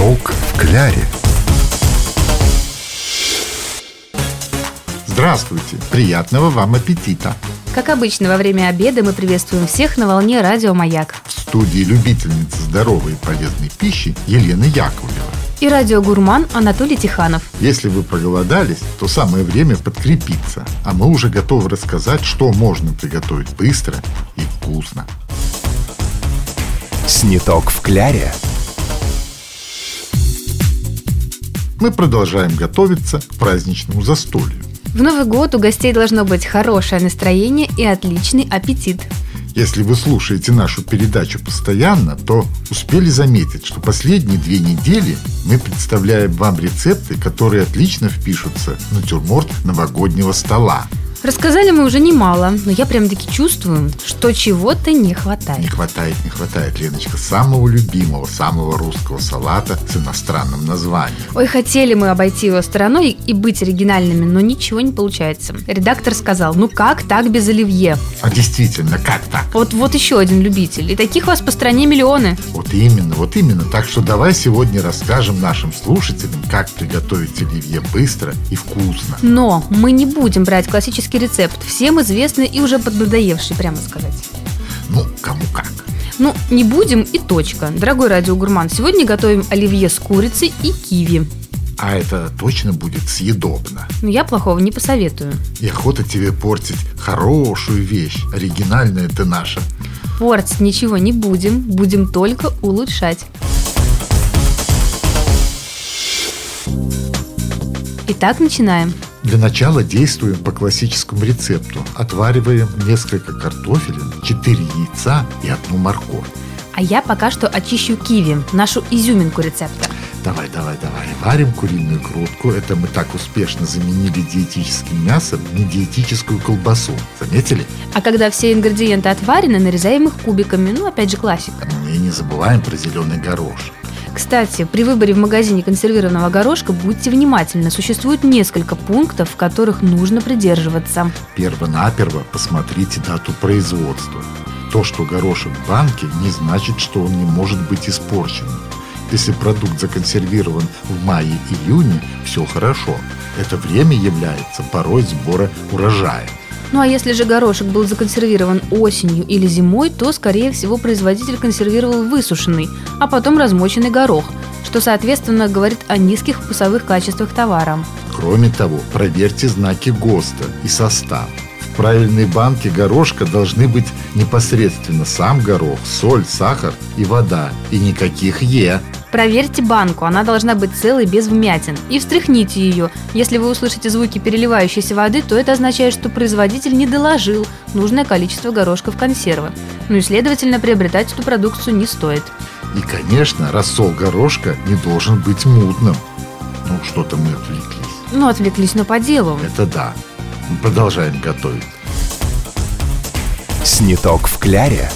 Сниток в кляре. Здравствуйте! Приятного вам аппетита! Как обычно, во время обеда мы приветствуем всех на волне радио «Маяк». В студии любительницы здоровой и полезной пищи Елены Яковлева. И радиогурман Анатолий Тиханов. Если вы проголодались, то самое время подкрепиться. А мы уже готовы рассказать, что можно приготовить быстро и вкусно. Сниток в кляре. Мы продолжаем готовиться к праздничному застолью. В Новый год у гостей должно быть хорошее настроение и отличный аппетит. Если вы слушаете нашу передачу постоянно, то успели заметить, что последние две недели мы представляем вам рецепты, которые отлично впишутся в натюрморт новогоднего стола. Рассказали мы уже немало, но я прям-таки чувствую, что чего-то не хватает. Не хватает, не хватает, Леночка, самого любимого, самого русского салата с иностранным названием. Ой, хотели мы обойти его стороной и быть оригинальными, но ничего не получается. Редактор сказал, ну как так без оливье? А действительно, как так? Вот, вот еще один любитель. И таких вас по стране миллионы. Вот именно, вот именно. Так что давай сегодня расскажем нашим слушателям, как приготовить оливье быстро и вкусно. Но мы не будем брать классический рецепт, всем известный и уже поднадоевший, прямо сказать. Ну, кому как. Ну, не будем и точка. Дорогой радиогурман, сегодня готовим оливье с курицей и киви. А это точно будет съедобно. Но я плохого не посоветую. И охота тебе портить хорошую вещь. Оригинальная ты наша. Портить ничего не будем, будем только улучшать. Итак, начинаем. Для начала действуем по классическому рецепту. Отвариваем несколько картофелин, 4 яйца и одну морковь. А я пока что очищу киви, нашу изюминку рецепта. Давай, давай, давай. Варим куриную грудку. Это мы так успешно заменили диетическим мясом не диетическую колбасу. Заметили? А когда все ингредиенты отварены, нарезаем их кубиками. Ну, опять же, классика. И не забываем про зеленый горошек. Кстати, при выборе в магазине консервированного горошка будьте внимательны. Существует несколько пунктов, которых нужно придерживаться. Перво-наперво посмотрите дату производства. То, что горошек в банке, не значит, что он не может быть испорченным. Если продукт законсервирован в мае-июне, все хорошо. Это время является порой сбора урожая. Ну а если же горошек был законсервирован осенью или зимой, то, скорее всего, производитель консервировал высушенный, а потом размоченный горох, что, соответственно, говорит о низких вкусовых качествах товара. Кроме того, проверьте знаки ГОСТа и состав. В правильной банке горошка должны быть непосредственно сам горох, соль, сахар и вода, и никаких «е». Проверьте банку, она должна быть целой без вмятин. И встряхните ее. Если вы услышите звуки переливающейся воды, то это означает, что производитель не доложил нужное количество горошка в консервы. Ну и, следовательно, приобретать эту продукцию не стоит. И, конечно, рассол горошка не должен быть мутным. Ну, что-то мы отвлеклись. Ну, отвлеклись, но по делу. Это да. Мы продолжаем готовить. Сниток в кляре.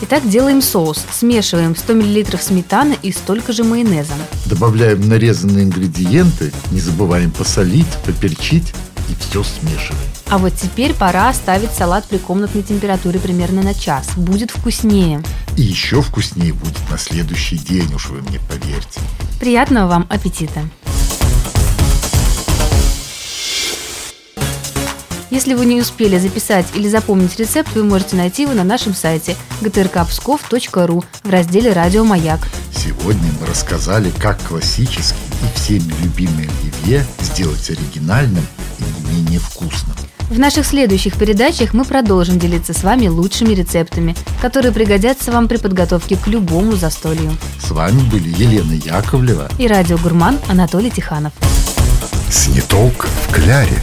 Итак, делаем соус. Смешиваем 100 мл сметаны и столько же майонеза. Добавляем нарезанные ингредиенты, не забываем посолить, поперчить и все смешиваем. А вот теперь пора оставить салат при комнатной температуре примерно на час. Будет вкуснее. И еще вкуснее будет на следующий день, уж вы мне поверьте. Приятного вам аппетита! Если вы не успели записать или запомнить рецепт, вы можете найти его на нашем сайте gtrkpskov.ru в разделе «Радио Маяк». Сегодня мы рассказали, как классический и всеми любимый оливье сделать оригинальным и не менее вкусным. В наших следующих передачах мы продолжим делиться с вами лучшими рецептами, которые пригодятся вам при подготовке к любому застолью. С вами были Елена Яковлева И радиогурман Анатолий Тиханов. Сниток в кляре.